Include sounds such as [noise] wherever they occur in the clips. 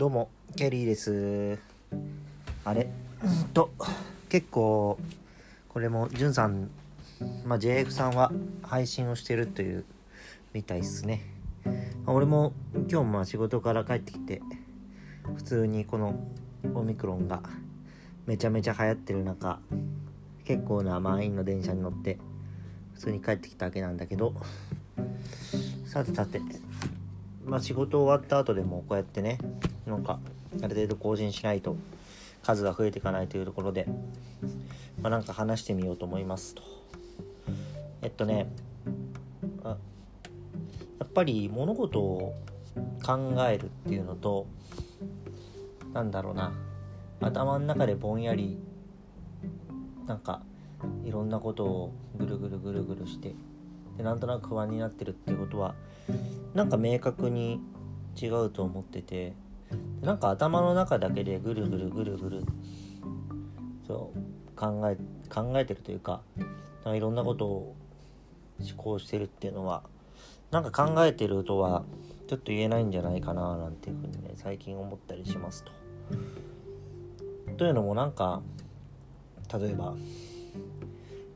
どうもケリーです。あれ？うん。と。結構これもじゅんさんまあ JF さんは配信をしてるというみたいっすね。俺も今日も仕事から帰ってきて普通にこのオミクロンがめちゃめちゃ流行ってる中結構な満員の電車に乗って普通に帰ってきたわけなんだけどさてさて。まあ仕事終わった後でもこうやってねなんかある程度更新しないと数が増えていかないというところでまあなんか話してみようと思いますと。えっとねあやっぱり物事を考えるっていうのとなんだろうな頭の中でぼんやりなんかいろんなことをぐるぐるぐるぐるしてでなんとなく不安になってるっていうことはなんか明確に違うと思っててなんか頭の中だけでぐるぐるぐるぐるそう考え考えてるというかなんかいろんなことを思考してるっていうのはなんか考えてるとはちょっと言えないんじゃないかななんていうふうにね最近思ったりしますと。というのもなんか例えば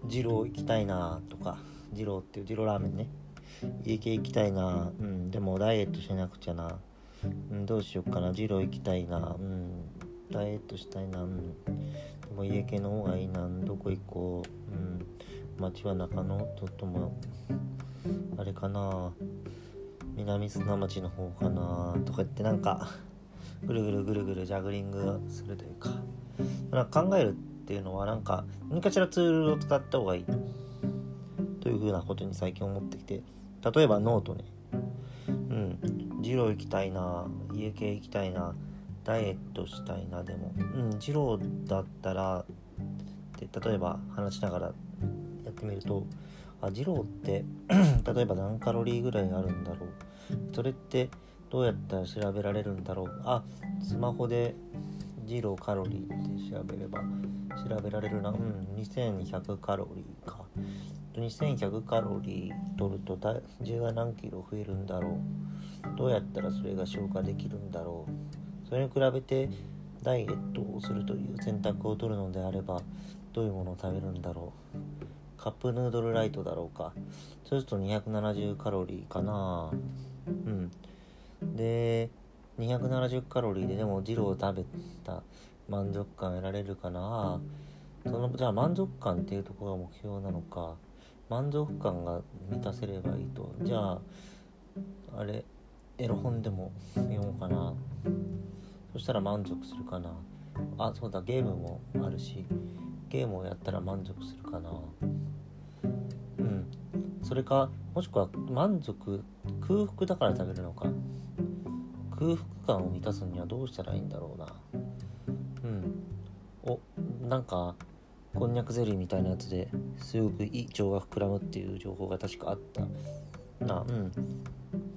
二郎行きたいなとか二郎っていう二郎ラーメンね家系行きたいなうんでもダイエットしなくちゃな、うん、どうしようかな。二郎行きたいな。うん。ダイエットしたいな。うん。でも家系の方がいいな。どこ行こう。うん。町は中野？とともあれかな。南砂町の方かな。とか言ってなんかぐるぐるぐるぐるジャグリングするというか。なんか考えるっていうのはなんか何かしらツールを使った方がいい。というふうなことに最近思ってきて。例えばノートね。うん。二郎行きたいな家系行きたいなダイエットしたいなでも。うん二郎だったらって例えば話しながらやってみるとあ二郎って [clears throat] 例えば何カロリーぐらいあるんだろう。それってどうやったら調べられるんだろう。あスマホで二郎カロリーって調べれば調べられるな。うん2100カロリーか。と2100カロリー取ると体重が何キロ増えるんだろう。どうやったらそれが消化できるんだろう。それに比べてダイエットをするという選択を取るのであればどういうものを食べるんだろう。カップヌードルライトだろうか。そうすると270カロリーかな。うん。で270カロリーででもジローを食べた。満足感得られるかな。そのじゃあ満足感っていうところが目標なのか。満足感が満たせればいいと。じゃああれエロ本でも読もうかな。そしたら満足するかな。あそうだゲームもあるしゲームをやったら満足するかな。うん。それかもしくは満足空腹だから食べるのか。空腹感を満たすにはどうしたらいいんだろうな。うん。おなんかこんにゃくゼリーみたいなやつですごくいい腸が膨らむっていう情報が確かあった。なうん。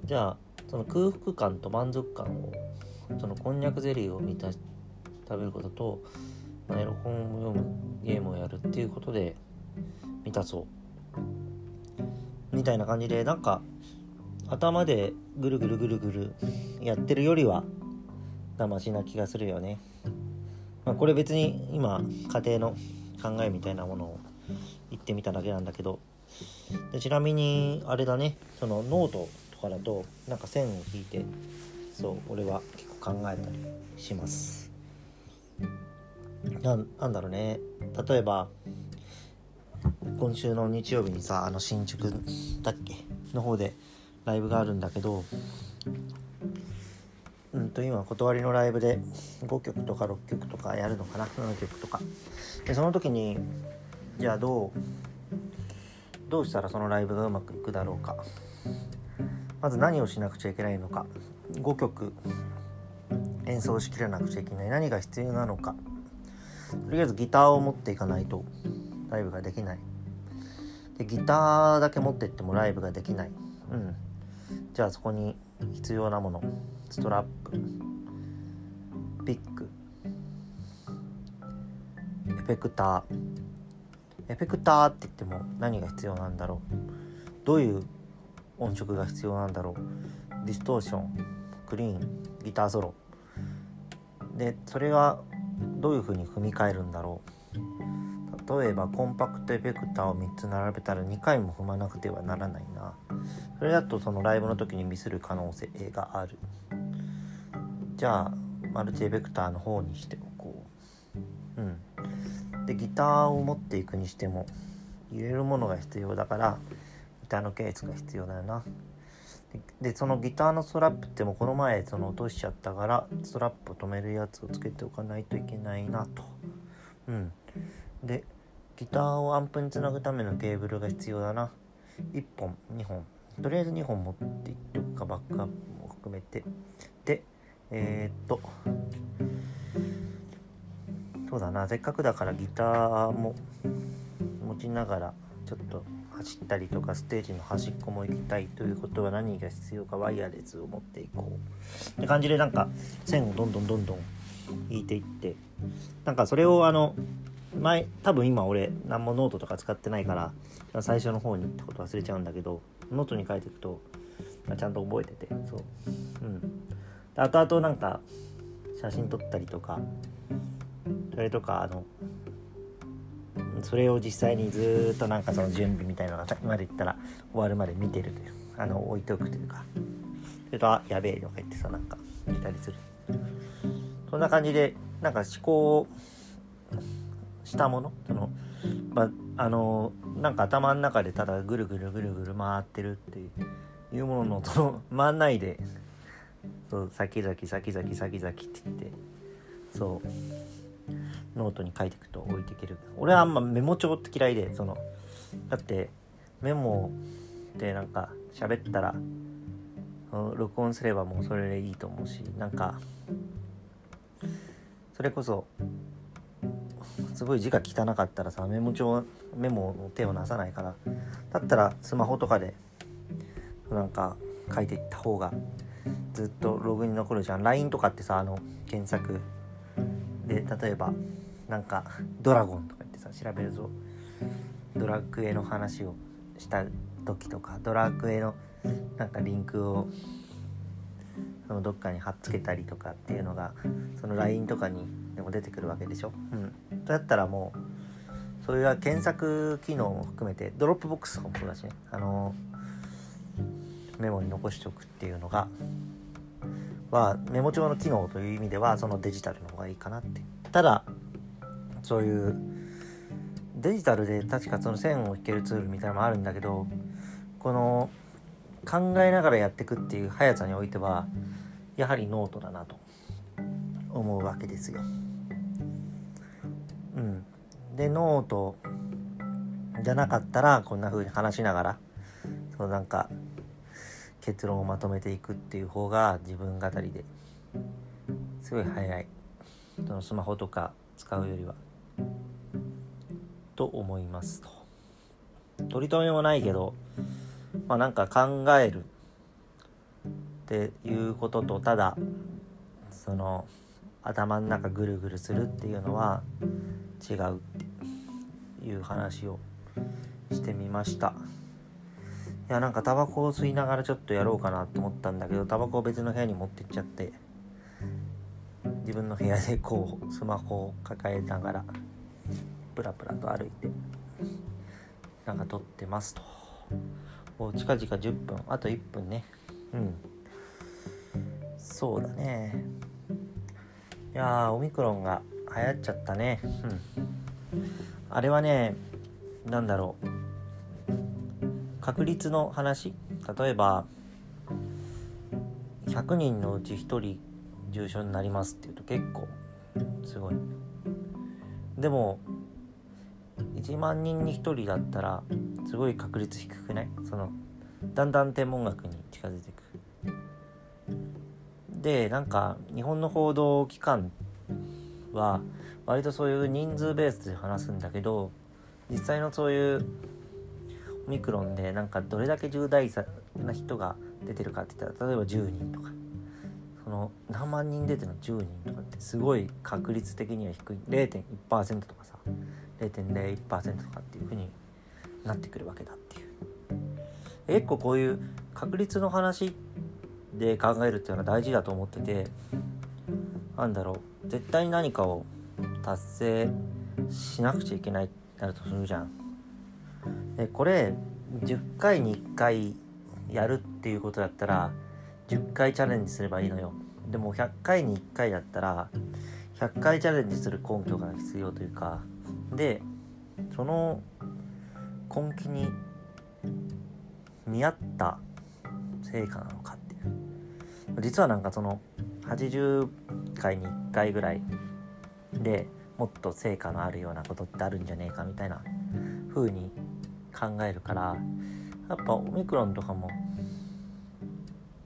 じゃあその空腹感と満足感をそのこんにゃくゼリーを満た食べることと、ま、エロ本を読むゲームをやるっていうことで満たそう。みたいな感じでなんか頭でぐるぐるぐるぐるやってるよりはマシな気がするよね、まあ、これ別に今仮定の考えみたいなものを言ってみただけなんだけど。でちなみにあれだね。そのノートとかだとなんか線を引いてそう俺は結構考えたりします。ななんだろうね。例えば今週の日曜日にさあの新宿だっけ？の方でライブがあるんだけどうんと今断りのライブで5曲とか6曲とかやるのかな7曲とか。でその時にじゃあどうどうしたらそのライブがうまくいくだろうか。まず何をしなくちゃいけないのか。5曲。演奏しきらなくちゃいけない。何が必要なのか。とりあえずギターを持っていかないと。ライブができない。でギターだけ持ってってもライブができない。うん。じゃあそこに必要なものストラップピックエフェクター。エフェクターって言っても何が必要なんだろう。どういう音色が必要なんだろう。ディストーション。クリーン。ギターソロ。でそれがどういうふうに踏み替えるんだろう。例えばコンパクトエフェクターを3つ並べたら2回も踏まなくてはならないな。それだとそのライブの時にミスる可能性がある。じゃあマルチエフェクターの方にしておこう。うん。でギターを持っていくにしても入れるものが必要だからギターのケースが必要だよな。でそのギターのストラップってもこの前その落としちゃったからストラップを止めるやつをつけておかないといけないなと。うん。でギターをアンプにつなぐためのケーブルが必要だな。1本2本。とりあえず2本持っていっておくかバックアップも含めて。でえー、っと。そうだな。せっかくだからギターも持ちながらちょっと走ったりとかステージの端っこも行きたいということは何が必要かワイヤレスを持っていこう。って感じでなんか線をどんどんどんどん引いていってなんかそれをあの前多分今俺何もノートとか使ってないから最初の方に言ったこと忘れちゃうんだけどノートに書いていくとちゃんと覚えててそう。うん。後々なんか写真撮ったりとかそれとかあのそれを実際にずっとなんかその準備みたいなのがさっきまで言ったら終わるまで見てるというあの置いておくというかそれとあやべえとか言ってさなんか見たりする。そんな感じでなんか思考したものそのまああのなんか頭の中でただぐるぐるぐるぐる回ってるっていうもののその回んないでそう先々先々先々って言ってそうノートに書いていくと置いていける俺はあんまメモ帳って嫌いでそのだってメモでなんか喋ったら録音すればもうそれでいいと思うしなんかそれこそすごい字が汚かったらさメモ帳メモの手をなさないからだったらスマホとかでなんか書いていった方がずっとログに残るじゃん。LINE とかってさあの検索。で例えばなんか「ドラゴン」とか言ってさ調べるぞ。ドラクエの話をした時とかドラクエのなんかリンクをそのどっかに貼っつけたりとかっていうのがその LINE とかにでも出てくるわけでしょ。うん、だったらもうそういう検索機能も含めて Dropbox とかもそうだしね。あのメモに残しておくっていうのがはメモ帳の機能という意味ではそのデジタルの方がいいかなってただそういうデジタルで確かその線を引けるツールみたいなのもあるんだけどこの考えながらやっていくっていう速さにおいてはやはりノートだなと思うわけですよ。うん、でノートじゃなかったらこんな風に話しながらそうなんか結論をまとめていくっていう方が自分語りですごい早い。そのスマホとか使うよりは。と思いますと。取り留めもないけどまあなんか考えるっていうこととただその頭の中ぐるぐるするっていうのは違うっていう話をしてみました。いやなんかタバコを吸いながらちょっとやろうかなと思ったんだけどタバコを別の部屋に持ってっちゃって自分の部屋でこうスマホを抱えながらプラプラと歩いてなんか撮ってますと。お近々10分あと1分ね。うん。そうだね。いやオミクロンが流行っちゃったね。うん。あれはね何だろう。確率の話。例えば100人のうち1人重症になりますっていうと結構すごい。でも1万人に1人だったらすごい確率低くない？そのだんだん天文学に近づいていく。でなんか日本の報道機関は割とそういう人数ベースで話すんだけど実際のそういうミクロンでなんかどれだけ重大な人が出てるかって言ったら例えば10人とか。その何万人出てるの？10人とかってすごい確率的には低い。0.1%とかさ。0.01%とかっていう風になってくるわけだっていう。結構こういう確率の話で考えるっていうのは大事だと思っててなんだろう。絶対に何かを達成しなくちゃいけないってなるとするじゃん。でこれ10回に1回やるっていうことだったら10回チャレンジすればいいのよ。でも100回に1回だったら100回チャレンジする根拠が必要というかでその根気に見合った成果なのかっていう実はなんかその80回に1回ぐらいでもっと成果のあるようなことってあるんじゃねえかみたいな風に考えるからやっぱオミクロンとかも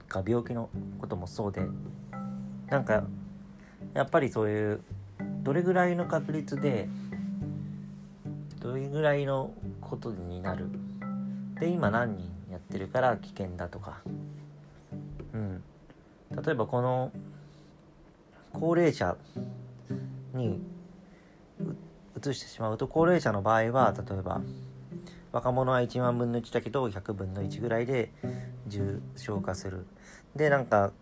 か病気のこともそうでなんかやっぱりそういうどれぐらいの確率でどれぐらいのことになる。で今何人やってるから危険だとか。うん。例えばこの高齢者に移してしまうと高齢者の場合は例えば若者は1万分の1だけど100分の1ぐらいで重症化する。でなんか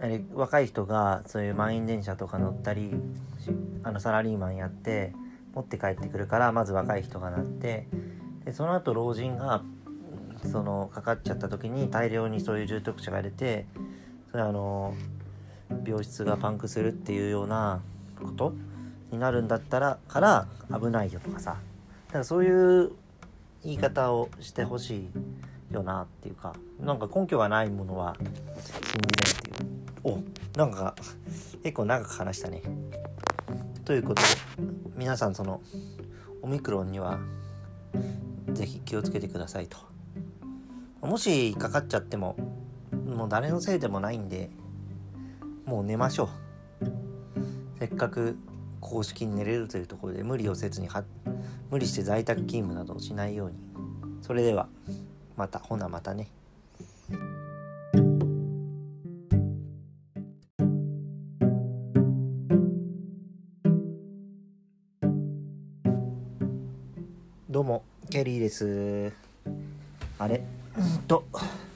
あれ若い人がそういう満員電車とか乗ったりあのサラリーマンやって持って帰ってくるからまず若い人がなってでその後老人がそのかかっちゃった時に大量にそういう重篤者が出てそれあの病室がパンクするっていうようなことになるんだったらから危ないよとかさ。だからそういう言い方をしてほしいよなっていうかなんか根拠がないものは信じないっていう。おなんか結構長く話したね。ということで皆さんそのオミクロンには是非気をつけてくださいと。もしかかっちゃってももう誰のせいでもないんでもう寝ましょう。せっかく公式に寝れるというところで無理をせずには無理して在宅勤務などをしないように。それではまたほなまたね。どうもケリーです。あれ？うんと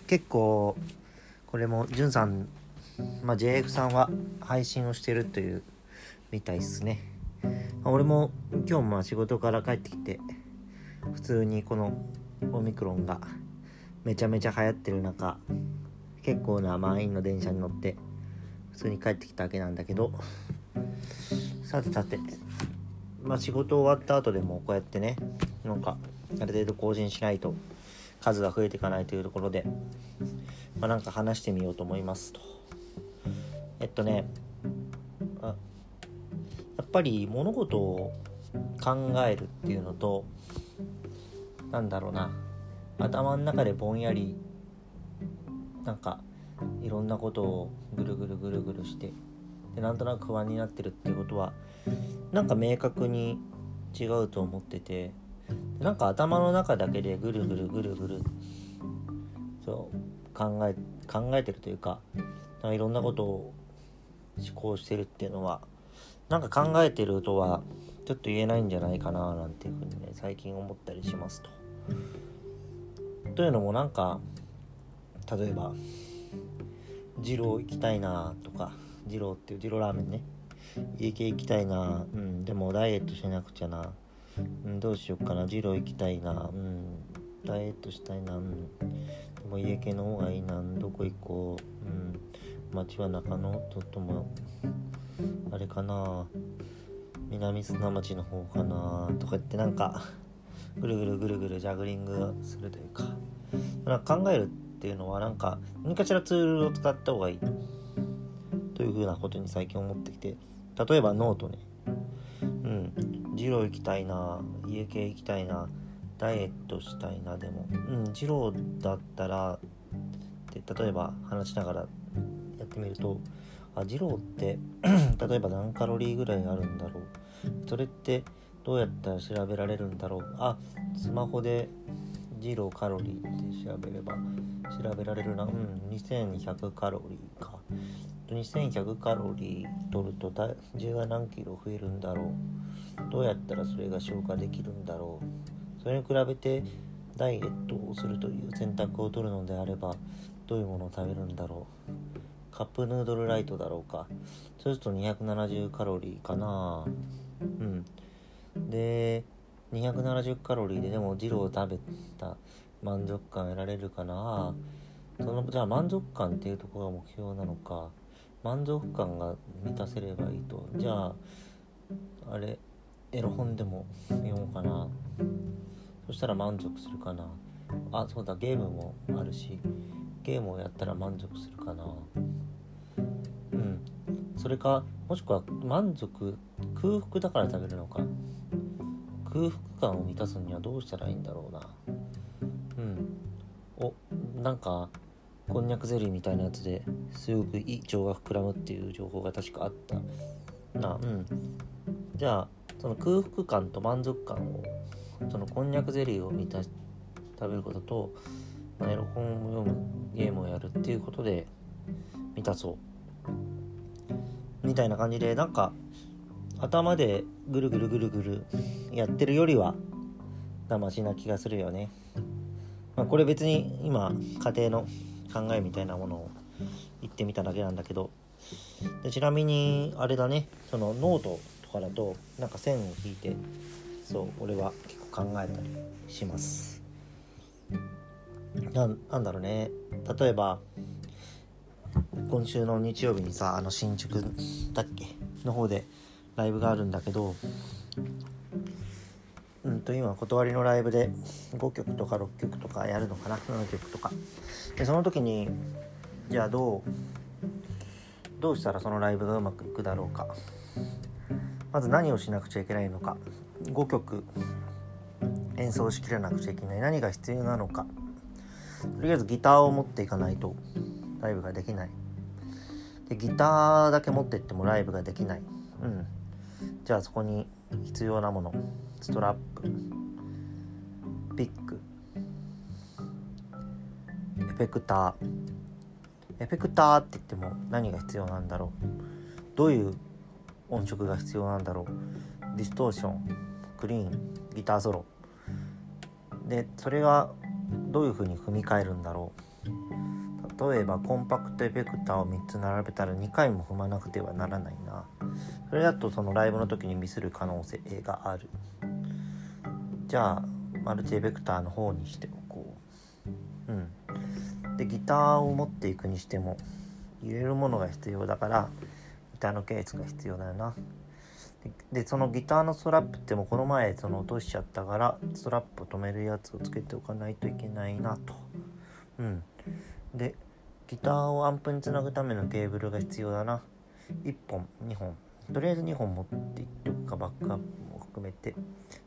結構これもじゅんさんまあ、JF さんは配信をしてるというみたいっすね。俺も今日も仕事から帰ってきて普通にこのオミクロンがめちゃめちゃ流行ってる中結構な満員の電車に乗って普通に帰ってきたわけなんだけどさてさてまあ仕事終わった後でもこうやってねなんかある程度更新しないと数が増えていかないというところでまあか話してみようと思いますと。えっとねやっぱり物事を考えるっていうのとなんだろうな。頭の中でぼんやりなんかいろんなことをぐるぐるぐるぐるしてでなんとなく不安になってるっていうことはなんか明確に違うと思っててなんか頭の中だけでぐるぐるぐるぐるそう考え考えてるというかいろんなことを思考してるっていうのはなんか考えてるとはちょっと言えないんじゃないかななんていうふうにね最近思ったりしますと。というのもなんか例えば二郎行きたいなとか二郎っていう二郎ラーメンね家系行きたいなうんでもダイエットしなくちゃな、うん、どうしよっかな二郎行きたいなうんダイエットしたいなうんでも家系の方がいいなどこ行こううん町は中野とともあれかな。南砂町の方かなとか言ってなんかぐるぐるぐるぐるジャグリングするというか。なんか考えるっていうのはなんか何かしらツールを使った方がいい。というふうなことに最近思ってきて。例えばノートね。うん。二郎行きたいな。家系行きたいな。ダイエットしたいな。でも。うん。二郎だったらって例えば話しながらやってみるとあ二郎って [clears throat] 例えば何カロリーぐらいあるんだろう。それってどうやったら調べられるんだろう。あスマホで二郎カロリーって調べれば調べられるな。うん2100カロリーか。2100カロリー取ると体重が何キロ増えるんだろう。どうやったらそれが消化できるんだろう。それに比べてダイエットをするという選択を取るのであればどういうものを食べるんだろう。カップヌードルライトだろうか。そうすると270カロリーかな。うん。で270カロリーででもジローを食べた満足感得られるかな。そのじゃあ満足感っていうところが目標なのか。満足感が満たせればいいと。じゃああれエロ本でも読もうかな。そしたら満足するかな。あそうだゲームもあるし。ゲームをやったら満足するかな。それかもしくは満足空腹だから食べるのか。空腹感を満たすにはどうしたらいいんだろうな。うん。おなんかこんにゃくゼリーみたいなやつですごくいい腸が膨らむっていう情報が確かあった。なうん。じゃあその空腹感と満足感をそのこんにゃくゼリーを満たし食べることと、まあ、エロ本を読むゲームをやるっていうことで満たそう。みたいな感じでなんか頭でぐるぐるぐるぐるやってるよりはマシな気がするよね、まあ、これ別に今仮定の考えみたいなものを言ってみただけなんだけどでちなみにあれだね。そのノートとかだとなんか線を引いてそう俺は結構考えたりします。ななんだろうね。例えば今週の日曜日にさあの新宿だっけ？の方でライブがあるんだけどうんと今断りのライブで5曲とか6曲とかやるのかな？7曲とか。でその時にじゃあどうどうしたらそのライブがうまくいくだろうか？まず何をしなくちゃいけないのか？5曲。演奏しきれなくちゃいけない。何が必要なのか？とりあえずギターを持っていかないと。ライブができない。でギターだけ持ってってもライブができない。うん。じゃあそこに必要なもの。ストラップ。ピックエフェクター。エフェクターって言っても何が必要なんだろう。どういう音色が必要なんだろう。ディストーション。クリーン。ギターソロ。でそれはどういう風に踏み替えるんだろう。例えばコンパクトエフェクターを3つ並べたら2回も踏まなくてはならないな。それだとそのライブの時にミスる可能性がある。じゃあマルチエフェクターの方にしておこう。うん。でギターを持っていくにしても入れるものが必要だからギターのケースが必要だよな。でそのギターのストラップってもこの前その落としちゃったからストラップを止めるやつをつけておかないといけないなと。うん。でギターをアンプにつなぐためのケーブルが必要だな。1本2本。とりあえず2本持っていっておくかバックアップも含めて。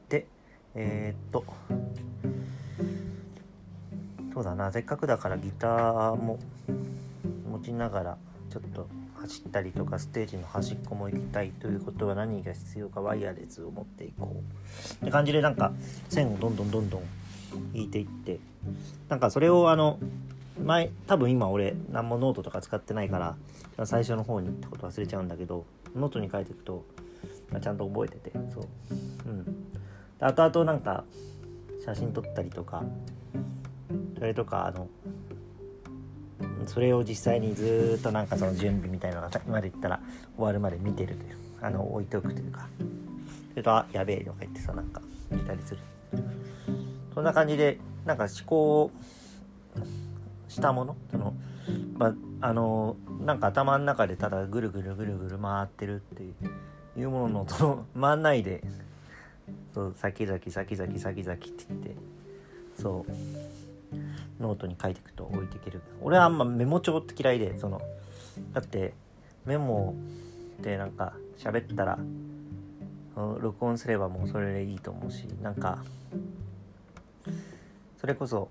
でえー、っと。そうだな。せっかくだからギターも持ちながらちょっと走ったりとかステージの端っこも行きたいということは何が必要かワイヤレスを持っていこう。って感じでなんか線をどんどんどんどん引いていって。なんかそれをあの前多分今俺何もノートとか使ってないから最初の方に言ったこと忘れちゃうんだけどノートに書いていくとちゃんと覚えててそう。うん。後々なんか写真撮ったりとかそれとかあのそれを実際にずっとなんかその準備みたいなのが今で言ったら終わるまで見てるというあの置いておくというか。それとあやべえとか言ってさなんか見たりする。そんな感じでなんか思考をしたもの？そのまああのなんか頭の中でただぐるぐるぐるぐる回ってるっていうもののその回んないでそう先々先々先々って言ってそうノートに書いていくと置いていける。俺はあんまメモ帳って嫌いでそのだってメモでなんか喋ったら録音すればもうそれでいいと思うしなんかそれこそ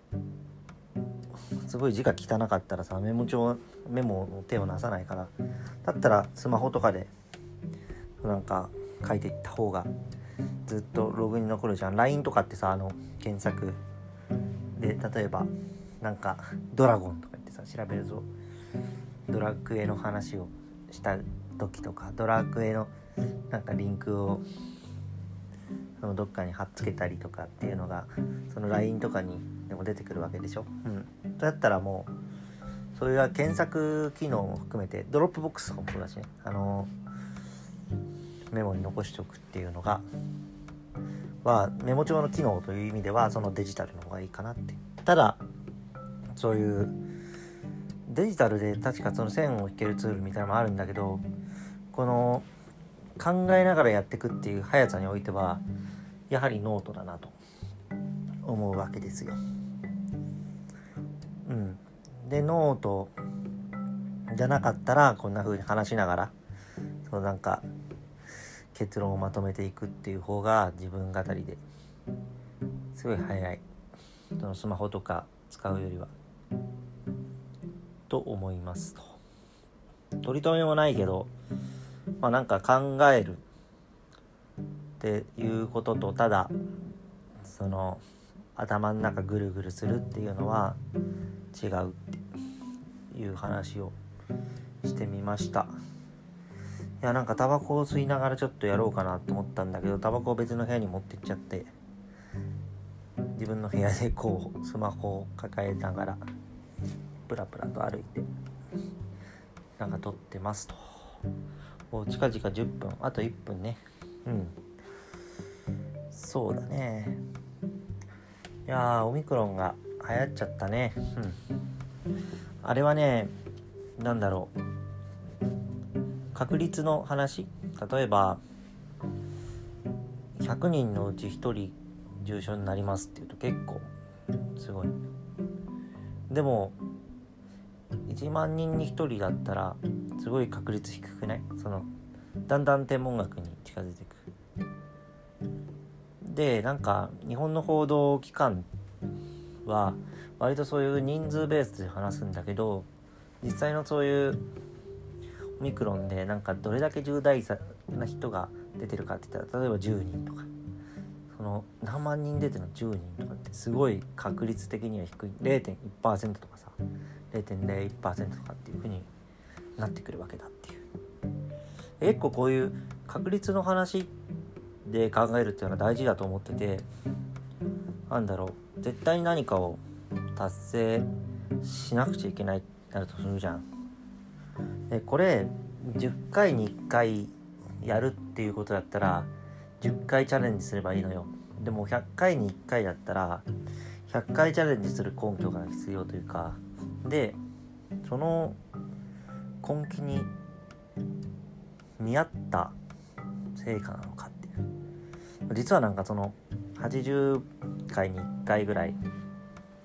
すごい字が汚かったらさメモ帳メモの手をなさないから。だったらスマホとかでなんか書いていった方がずっとログに残るじゃん。LINE とかってさあの検索。で例えばなんかドラゴンとか言ってさ調べるとドラクエの話をした時とかドラクエのなんかリンクをそのどっかに貼っつけたりとかっていうのがその LINE とかにでも出てくるわけでしょ？うん、だったらもうそれは検索機能も含めて Dropbox とかもそうだしね。あのメモに残しておくっていうのがはメモ帳の機能という意味ではそのデジタルの方がいいかなって。ただそういうデジタルで確かその線を引けるツールみたいなのもあるんだけどこの考えながらやっていくっていう速さにおいてはやはりノートだなと思うわけですよ。うん、でノートじゃなかったらこんな風に話しながらそうなんか結論をまとめていくっていう方が自分語りですごい早い。そのスマホとか使うよりは。と思いますと。取り留めもないけどまあなんか考えるっていうこととただその頭の中ぐるぐるするっていうのは違うっていう話をしてみました。いやなんかタバコを吸いながらちょっとやろうかなと思ったんだけどタバコを別の部屋に持ってっちゃって自分の部屋でこうスマホを抱えながらプラプラと歩いてなんか撮ってますと。もう近々10分あと1分ね。うん。そうだね。いやオミクロンが流行っちゃったね。うん。あれはね何だろう。確率の話。例えば100人のうち1人重症になりますっていうと結構すごい。でも1万人に1人だったらすごい確率低くない？そのだんだん天文学に近づいていく。でなんか日本の報道機関は割とそういう人数ベースで話すんだけど実際のそういうオミクロンでなんかどれだけ重大な人が出てるかって言ったら例えば10人とか。その何万人出てるの？10人とかってすごい確率的には低い。0.1%とかさ。0.01%とかっていう風になってくるわけだっていう。結構こういう確率の話で考えるっていうのは大事だと思っててなんだろう。絶対に何かを達成しなくちゃいけないってなるとするじゃん。でこれ10回に1回やるっていうことだったら10回チャレンジすればいいのよ。でも100回に1回だったら100回チャレンジする根拠が必要というかでその根気に見合った成果なのかっていう。実はなんかその80回に1回ぐらい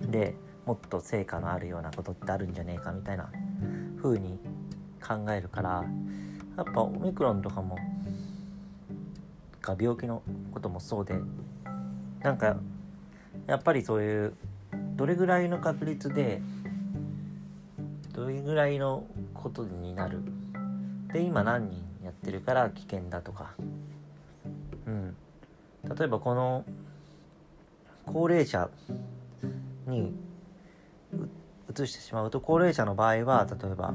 でもっと成果のあるようなことってあるんじゃねえかみたいな風に考えるからやっぱオミクロンとかもが病気のこともそうでなんかやっぱりそういうどれぐらいの確率でどれぐらいのことになる？で今何人やってるから危険だとか。うん。例えばこの高齢者に移してしまうと高齢者の場合は例えば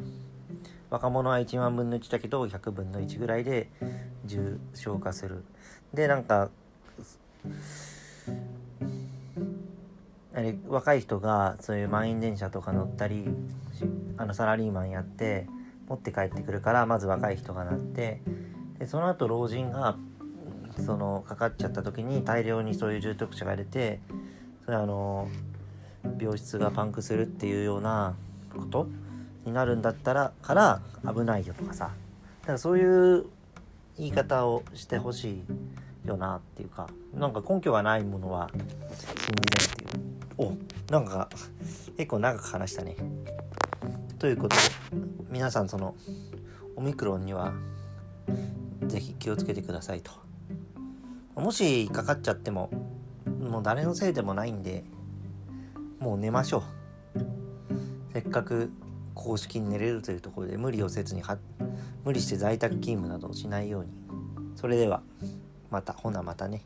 若者は1万分の1だけど100分の1ぐらいで重症化する。でなんか若い人がそういう満員電車とか乗ったりあのサラリーマンやって持って帰ってくるからまず若い人がなってでその後老人がそのかかっちゃった時に大量にそういう重篤者が出てそれあの病室がパンクするっていうようなことになるんだったらから危ないよとかさ。だからそういう言い方をしてほしいよなっていうか。なんか根拠がないものは信じないおなんか結構長く話したね。ということで皆さんそのオミクロンには是非気をつけてくださいと。もしかかっちゃってももう誰のせいでもないんでもう寝ましょう。せっかく公式に寝れるというところで無理をせずに無理して在宅勤務などをしないように。それではまたほなまたね。